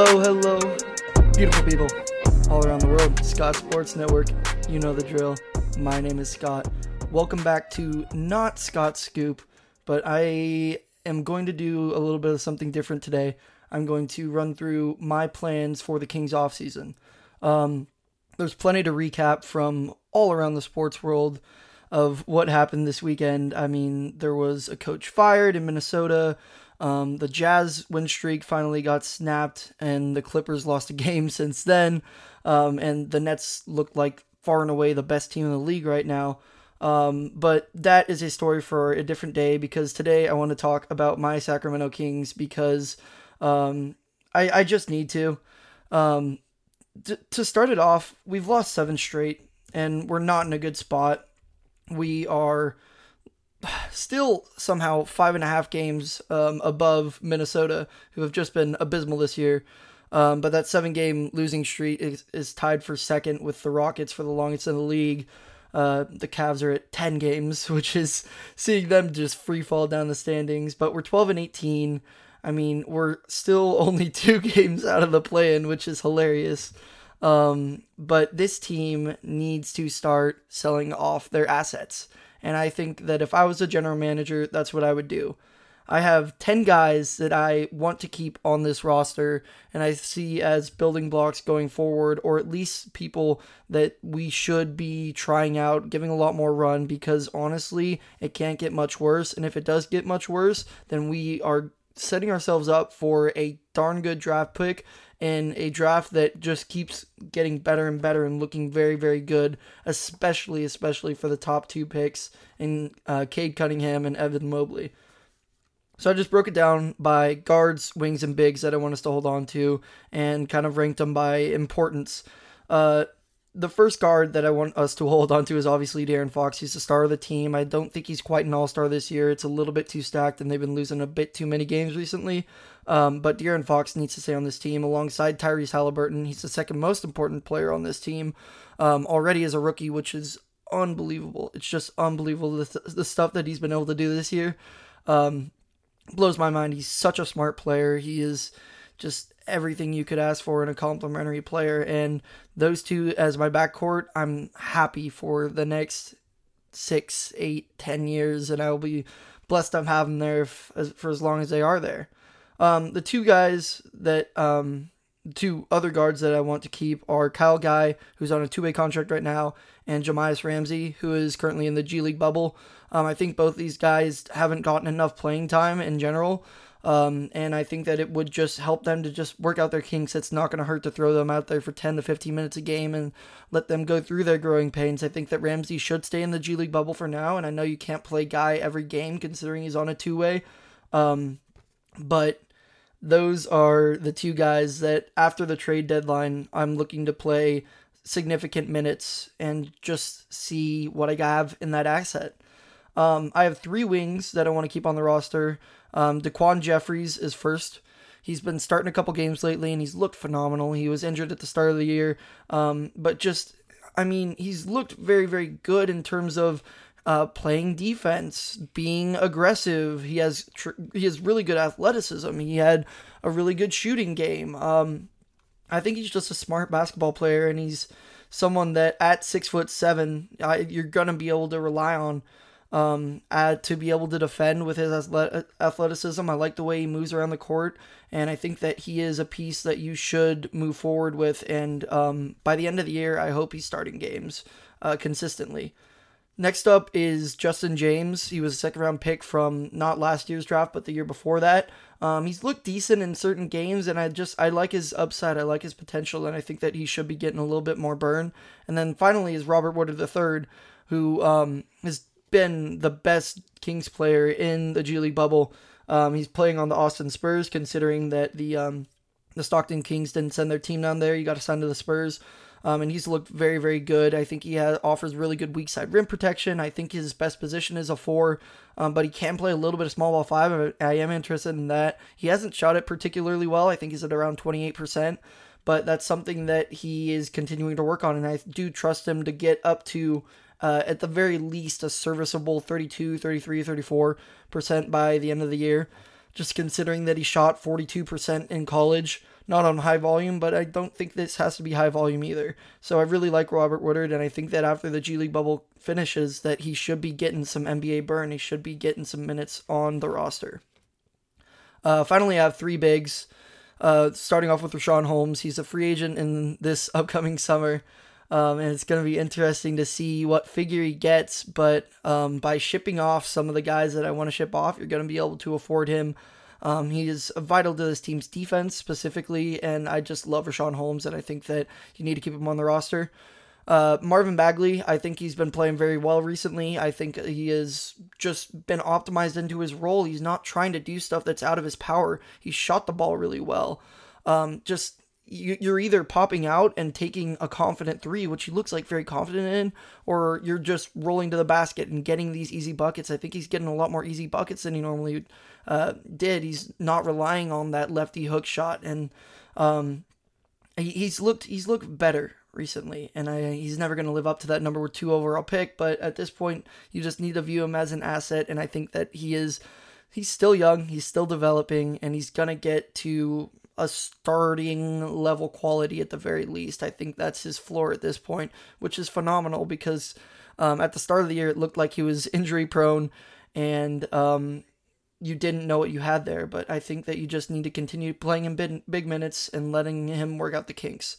Hello, hello, beautiful people all around the world. Scott Sports Network, you know the drill. My name is Scott. Welcome back to not Scott Scoop, but I am going to do a little bit of something different today. I'm going to run through my plans for the Kings offseason. Um, there's plenty to recap from all around the sports world of what happened this weekend. I mean, there was a coach fired in Minnesota. Um, the Jazz win streak finally got snapped, and the Clippers lost a game since then. Um, and the Nets look like far and away the best team in the league right now. Um, but that is a story for a different day because today I want to talk about my Sacramento Kings because um, I, I just need to. Um, to start it off, we've lost seven straight, and we're not in a good spot. We are still somehow five and a half games um, above Minnesota, who have just been abysmal this year. Um, but that seven game losing streak is, is tied for second with the Rockets for the longest in the league. Uh, the Cavs are at 10 games, which is seeing them just free fall down the standings. But we're 12 and 18. I mean, we're still only two games out of the play in, which is hilarious. Um, but this team needs to start selling off their assets. And I think that if I was a general manager, that's what I would do. I have 10 guys that I want to keep on this roster and I see as building blocks going forward, or at least people that we should be trying out, giving a lot more run because honestly, it can't get much worse. And if it does get much worse, then we are setting ourselves up for a darn good draft pick in a draft that just keeps getting better and better and looking very, very good, especially, especially for the top two picks in uh, Cade Cunningham and Evan Mobley. So I just broke it down by guards, wings, and bigs that I want us to hold on to and kind of ranked them by importance. Uh, the first guard that I want us to hold on to is obviously De'Aaron Fox. He's the star of the team. I don't think he's quite an all star this year. It's a little bit too stacked, and they've been losing a bit too many games recently. Um, but De'Aaron Fox needs to stay on this team alongside Tyrese Halliburton. He's the second most important player on this team um, already as a rookie, which is unbelievable. It's just unbelievable the, th- the stuff that he's been able to do this year. Um, blows my mind. He's such a smart player. He is just everything you could ask for in a complimentary player. And those two as my backcourt, I'm happy for the next six, eight, ten years, and I will be blessed to have them there if, as, for as long as they are there. Um, the two guys that um, two other guards that I want to keep are Kyle Guy, who's on a two way contract right now, and Jahmi'us Ramsey, who is currently in the G League bubble. Um, I think both these guys haven't gotten enough playing time in general. Um, and I think that it would just help them to just work out their kinks. It's not going to hurt to throw them out there for 10 to 15 minutes a game and let them go through their growing pains. I think that Ramsey should stay in the G League bubble for now. And I know you can't play Guy every game considering he's on a two way. Um, but those are the two guys that after the trade deadline, I'm looking to play significant minutes and just see what I have in that asset. Um, I have three wings that I want to keep on the roster. Um, Daquan Jeffries is first. He's been starting a couple games lately and he's looked phenomenal. He was injured at the start of the year, um, but just, I mean, he's looked very, very good in terms of uh, playing defense, being aggressive. He has tr- he has really good athleticism. He had a really good shooting game. Um, I think he's just a smart basketball player, and he's someone that at six foot seven, I, you're gonna be able to rely on um, uh, to be able to defend with his athleticism. I like the way he moves around the court, and I think that he is a piece that you should move forward with. And um, by the end of the year, I hope he's starting games uh, consistently. Next up is Justin James. He was a second round pick from not last year's draft, but the year before that. Um, he's looked decent in certain games, and I just I like his upside. I like his potential, and I think that he should be getting a little bit more burn. And then finally is Robert Woodard III, who um, has been the best Kings player in the G League bubble. Um, he's playing on the Austin Spurs, considering that the um, the Stockton Kings didn't send their team down there. You got to send to the Spurs. Um, and he's looked very, very good. I think he has, offers really good weak side rim protection. I think his best position is a four, um, but he can play a little bit of small ball five. I am interested in that. He hasn't shot it particularly well. I think he's at around 28%, but that's something that he is continuing to work on, and I do trust him to get up to uh, at the very least a serviceable 32, 33, 34% by the end of the year. just considering that he shot 42% in college, not on high volume, but I don't think this has to be high volume either. So I really like Robert Woodard, and I think that after the G League bubble finishes, that he should be getting some NBA burn. He should be getting some minutes on the roster. Uh, finally, I have three bigs. Uh, starting off with Richaun Holmes, he's a free agent in this upcoming summer. Um, and it's going to be interesting to see what figure he gets. But um, by shipping off some of the guys that I want to ship off, you're going to be able to afford him. Um, he is vital to this team's defense specifically, and I just love Richaun Holmes, and I think that you need to keep him on the roster. Uh, Marvin Bagley, I think he's been playing very well recently. I think he has just been optimized into his role. He's not trying to do stuff that's out of his power. He shot the ball really well. Um, just you're either popping out and taking a confident three, which he looks like very confident in, or you're just rolling to the basket and getting these easy buckets. I think he's getting a lot more easy buckets than he normally uh, did. He's not relying on that lefty hook shot, and um, he's looked he's looked better recently, and I, he's never going to live up to that number two overall pick. But at this point, you just need to view him as an asset, and I think that he is. He's still young, he's still developing, and he's gonna get to a starting level quality at the very least. I think that's his floor at this point, which is phenomenal because um, at the start of the year it looked like he was injury prone and um, you didn't know what you had there. But I think that you just need to continue playing him big, big minutes and letting him work out the kinks.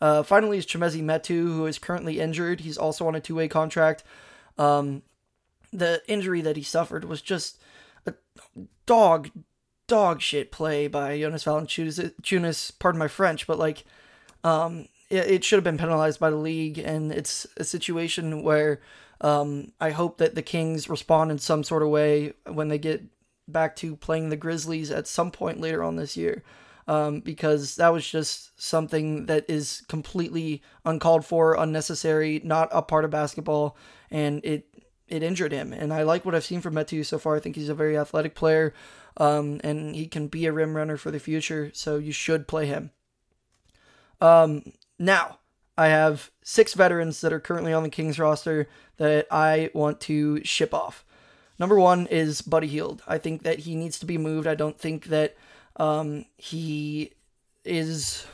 Uh, finally, is Chimezie Metu, who is currently injured. He's also on a two way contract. Um, the injury that he suffered was just a dog dog shit play by Jonas Valanciunas. Pardon my French, but like, um, it, it should have been penalized by the league, and it's a situation where um, I hope that the Kings respond in some sort of way when they get back to playing the Grizzlies at some point later on this year. Um, because that was just something that is completely uncalled for, unnecessary, not a part of basketball, and it it injured him. And I like what I've seen from Metu so far. I think he's a very athletic player um, and he can be a rim runner for the future. So you should play him. Um, now I have six veterans that are currently on the Kings roster that I want to ship off. Number one is Buddy Hield. I think that he needs to be moved. I don't think that um, he is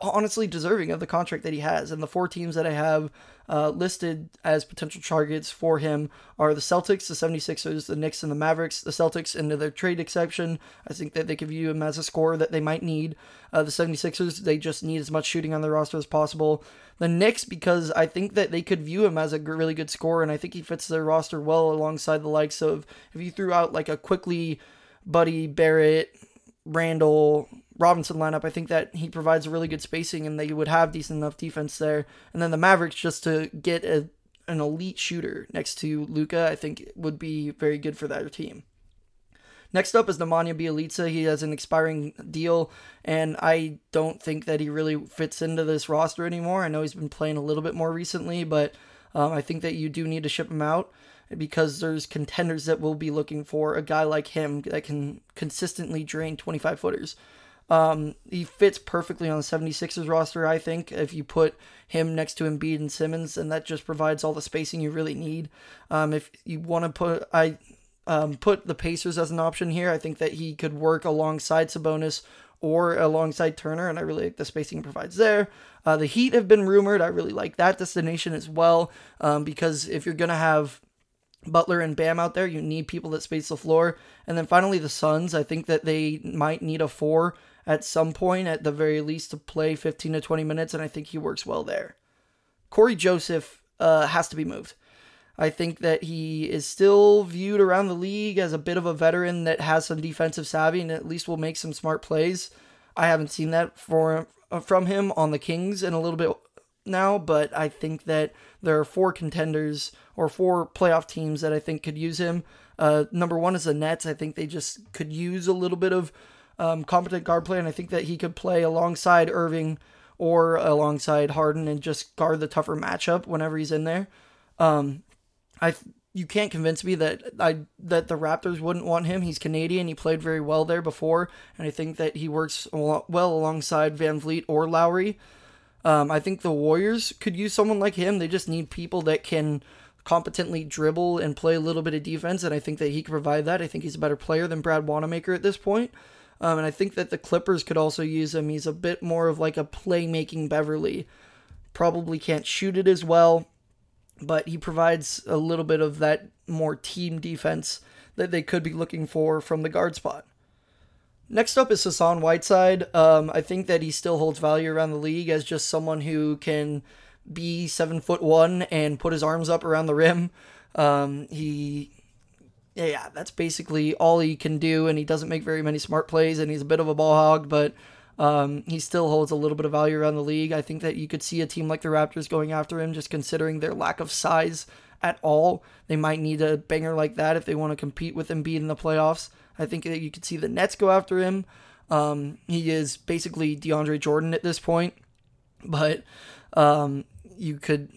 honestly deserving of the contract that he has. And the four teams that I have uh, listed as potential targets for him are the Celtics, the 76ers, the Knicks, and the Mavericks. The Celtics, into their trade exception, I think that they could view him as a scorer that they might need. Uh, the 76ers, they just need as much shooting on their roster as possible. The Knicks, because I think that they could view him as a really good scorer, and I think he fits their roster well alongside the likes of if you threw out like a Quickley Buddy, Barrett, Randle, Robinson lineup, I think that he provides a really good spacing and they would have decent enough defense there. And then the Mavericks just to get a, an elite shooter next to Luka, I think would be very good for that team. Next up is Nemanja Bjelica. He has an expiring deal, and I don't think that he really fits into this roster anymore. I know he's been playing a little bit more recently, but um, I think that you do need to ship him out because there's contenders that will be looking for a guy like him that can consistently drain 25 footers. Um, he fits perfectly on the 76ers roster, I think. If you put him next to Embiid and Simmons, and that just provides all the spacing you really need. Um, if you want to put, I um, put the Pacers as an option here. I think that he could work alongside Sabonis or alongside Turner, and I really like the spacing he provides there. Uh, the Heat have been rumored. I really like that destination as well, um, because if you're gonna have Butler and Bam out there, you need people that space the floor. And then finally, the Suns. I think that they might need a four at some point, at the very least, to play 15 to 20 minutes, and I think he works well there. Corey Joseph uh, has to be moved. I think that he is still viewed around the league as a bit of a veteran that has some defensive savvy and at least will make some smart plays. I haven't seen that for uh, from him on the Kings in a little bit now, but I think that there are four contenders or four playoff teams that I think could use him. Uh, number one is the Nets. I think they just could use a little bit of um, competent guard play, and I think that he could play alongside Irving or alongside Harden and just guard the tougher matchup whenever he's in there. Um, I you can't convince me that I that the Raptors wouldn't want him. He's Canadian. He played very well there before, and I think that he works well alongside VanVleet or Lowry. Um, I think the Warriors could use someone like him. They just need people that can competently dribble and play a little bit of defense, and I think that he can provide that. I think he's a better player than Brad Wanamaker at this point. Um, and I think that the Clippers could also use him. He's a bit more of like a playmaking Beverley. Probably can't shoot it as well, but he provides a little bit of that more team defense that they could be looking for from the guard spot. Next up is Hassan Whiteside. Um, I think that he still holds value around the league as just someone who can be seven foot one and put his arms up around the rim. Um, he, yeah, that's basically all he can do, and he doesn't make very many smart plays, and he's a bit of a ball hog, but um, he still holds a little bit of value around the league. I think that you could see a team like the Raptors going after him, just considering their lack of size at all. They might need a banger like that if they want to compete with Embiid in the playoffs. I think that you could see the Nets go after him. Um, he is basically DeAndre Jordan at this point, but um, you could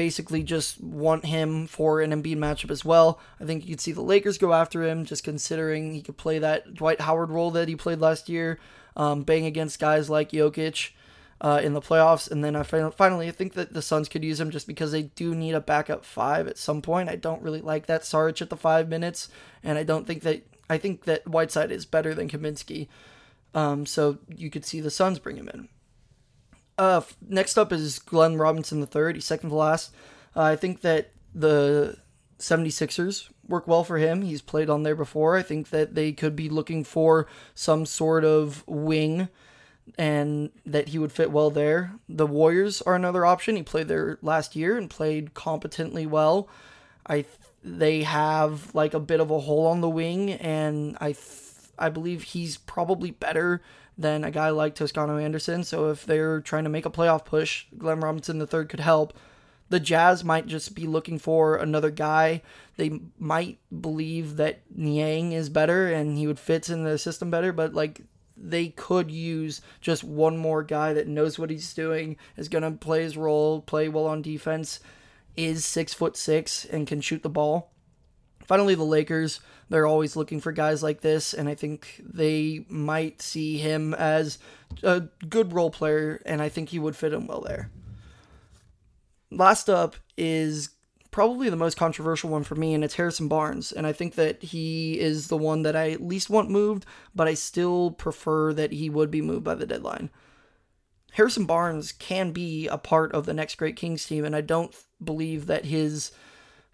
basically just want him for an Embiid matchup as well. I think you could see the Lakers go after him, just considering he could play that Dwight Howard role that he played last year, um, bang against guys like Jokic. Uh, in the playoffs, and then I finally I think that the Suns could use him just because they do need a backup five at some point. I don't really like that Saric at the five minutes, and I don't think that I think that Whiteside is better than Kaminsky. Um, so you could see the Suns bring him in. Uh, next up is Glenn Robinson III. He's second to last. Uh, I think that the 76ers work well for him. He's played on there before. I think that they could be looking for some sort of wing and that he would fit well there. The Warriors are another option. He played there last year and played competently well. I they have like a bit of a hole on the wing and I I believe he's probably better than a guy like Toscano Anderson. So if they're trying to make a playoff push, Glenn Robinson III could help. The Jazz might just be looking for another guy. They might believe that Niang is better and he would fit in the system better, but like they could use just one more guy that knows what he's doing, is gonna play his role, play well on defense, is six foot six and can shoot the ball. Finally, the Lakers, they're always looking for guys like this, and I think they might see him as a good role player, and I think he would fit in well there. Last up is probably the most controversial one for me, and it's Harrison Barnes. And I think that he is the one that I least want moved, but I still prefer that he would be moved by the deadline. Harrison Barnes can be a part of the next Great Kings team, and I don't believe that his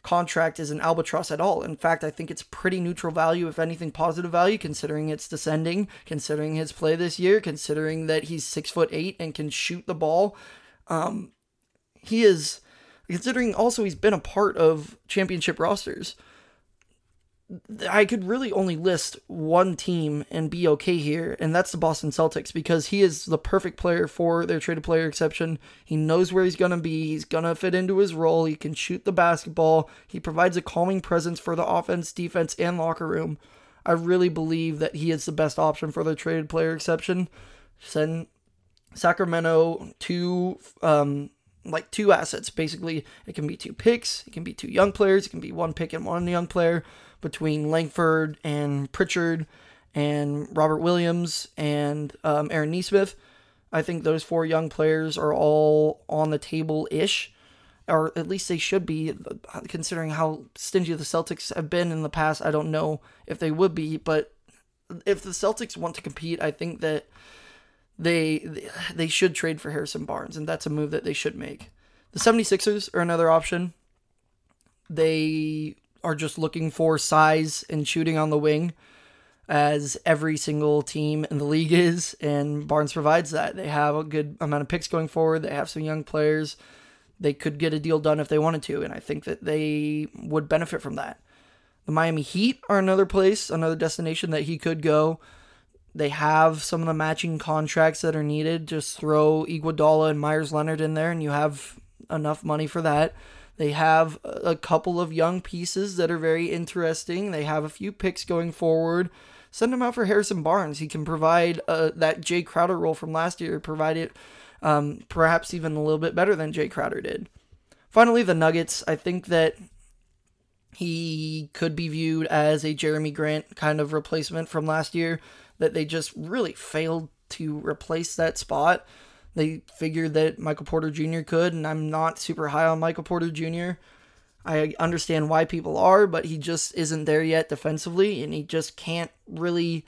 contract is an albatross at all. In fact, I think it's pretty neutral value, if anything, positive value, considering it's descending, considering his play this year, considering that he's six foot eight and can shoot the ball. Um, he is, considering also he's been a part of championship rosters. I could really only list one team and be okay here, and that's the Boston Celtics because he is the perfect player for their traded player exception. He knows where he's going to be, he's going to fit into his role, he can shoot the basketball, he provides a calming presence for the offense, defense, and locker room. I really believe that he is the best option for the traded player exception. Send Sacramento two um, like two assets basically. It can be two picks, it can be two young players, it can be one pick and one young player between Langford and Pritchard and Robert Williams and um, Aaron Nesmith. I think those four young players are all on the table ish, or at least they should be, considering how stingy the Celtics have been in the past. I don't know if they would be, but if the Celtics want to compete, I think that they they should trade for Harrison Barnes, and that's a move that they should make. The 76ers are another option. They are just looking for size and shooting on the wing, as every single team in the league is, and Barnes provides that. They have a good amount of picks going forward. They have some young players. They could get a deal done if they wanted to, and I think that they would benefit from that. The Miami Heat are another place, another destination that he could go. They have some of the matching contracts that are needed. Just throw Iguodala and Meyers Leonard in there, and you have enough money for that. They have a couple of young pieces that are very interesting. They have a few picks going forward. Send him out for Harrison Barnes. He can provide uh, that Jay Crowder role from last year, provide it um, perhaps even a little bit better than Jay Crowder did. Finally, the Nuggets. I think that he could be viewed as a Jerami Grant kind of replacement from last year, that they just really failed to replace that spot. They figured that Michael Porter Jr. could, and I'm not super high on Michael Porter Jr. I understand why people are, but he just isn't there yet defensively, and he just can't really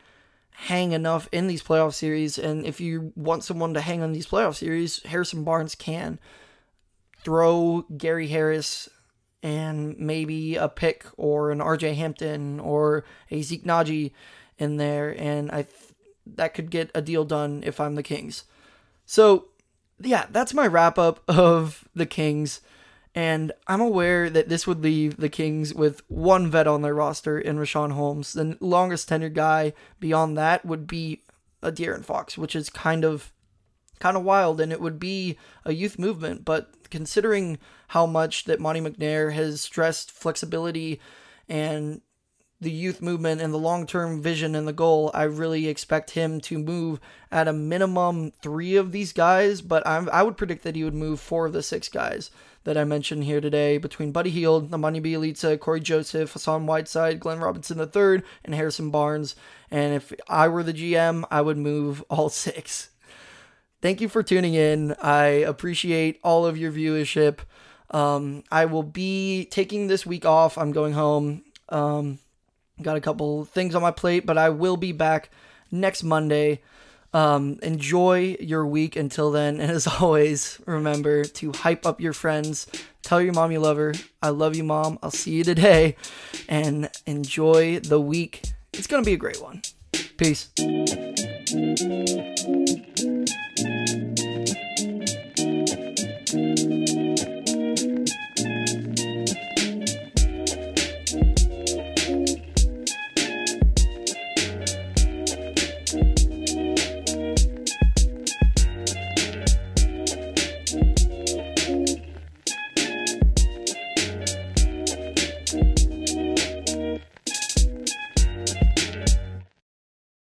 hang enough in these playoff series. And if you want someone to hang on these playoff series, Harrison Barnes can throw Gary Harris and maybe a pick or an RJ Hampton or a Zeke Nnaji in there, and I th- that could get a deal done if I'm the Kings. So, yeah, that's my wrap up of the Kings. And I'm aware that this would leave the Kings with one vet on their roster in Richaun Holmes. The longest tenured guy beyond that would be a De'Aaron Fox, which is kind of kind of wild and it would be a youth movement, but considering how much that Monte McNair has stressed flexibility and the youth movement and the long term vision and the goal, I really expect him to move at a minimum three of these guys, but I'm, I would predict that he would move four of the six guys that I mentioned here today between Buddy Hield, Nemanja Bjelica, Corey Joseph, Hassan Whiteside, Glenn Robinson III, and Harrison Barnes. And if I were the GM, I would move all six. Thank you for tuning in. I appreciate all of your viewership. Um, I will be taking this week off. I'm going home. Um, got a couple things on my plate, but I will be back next Monday. Um, enjoy your week until then. And as always, remember to hype up your friends. Tell your mom you love her. I love you, mom. I'll see you today. And enjoy the week. It's going to be a great one. Peace.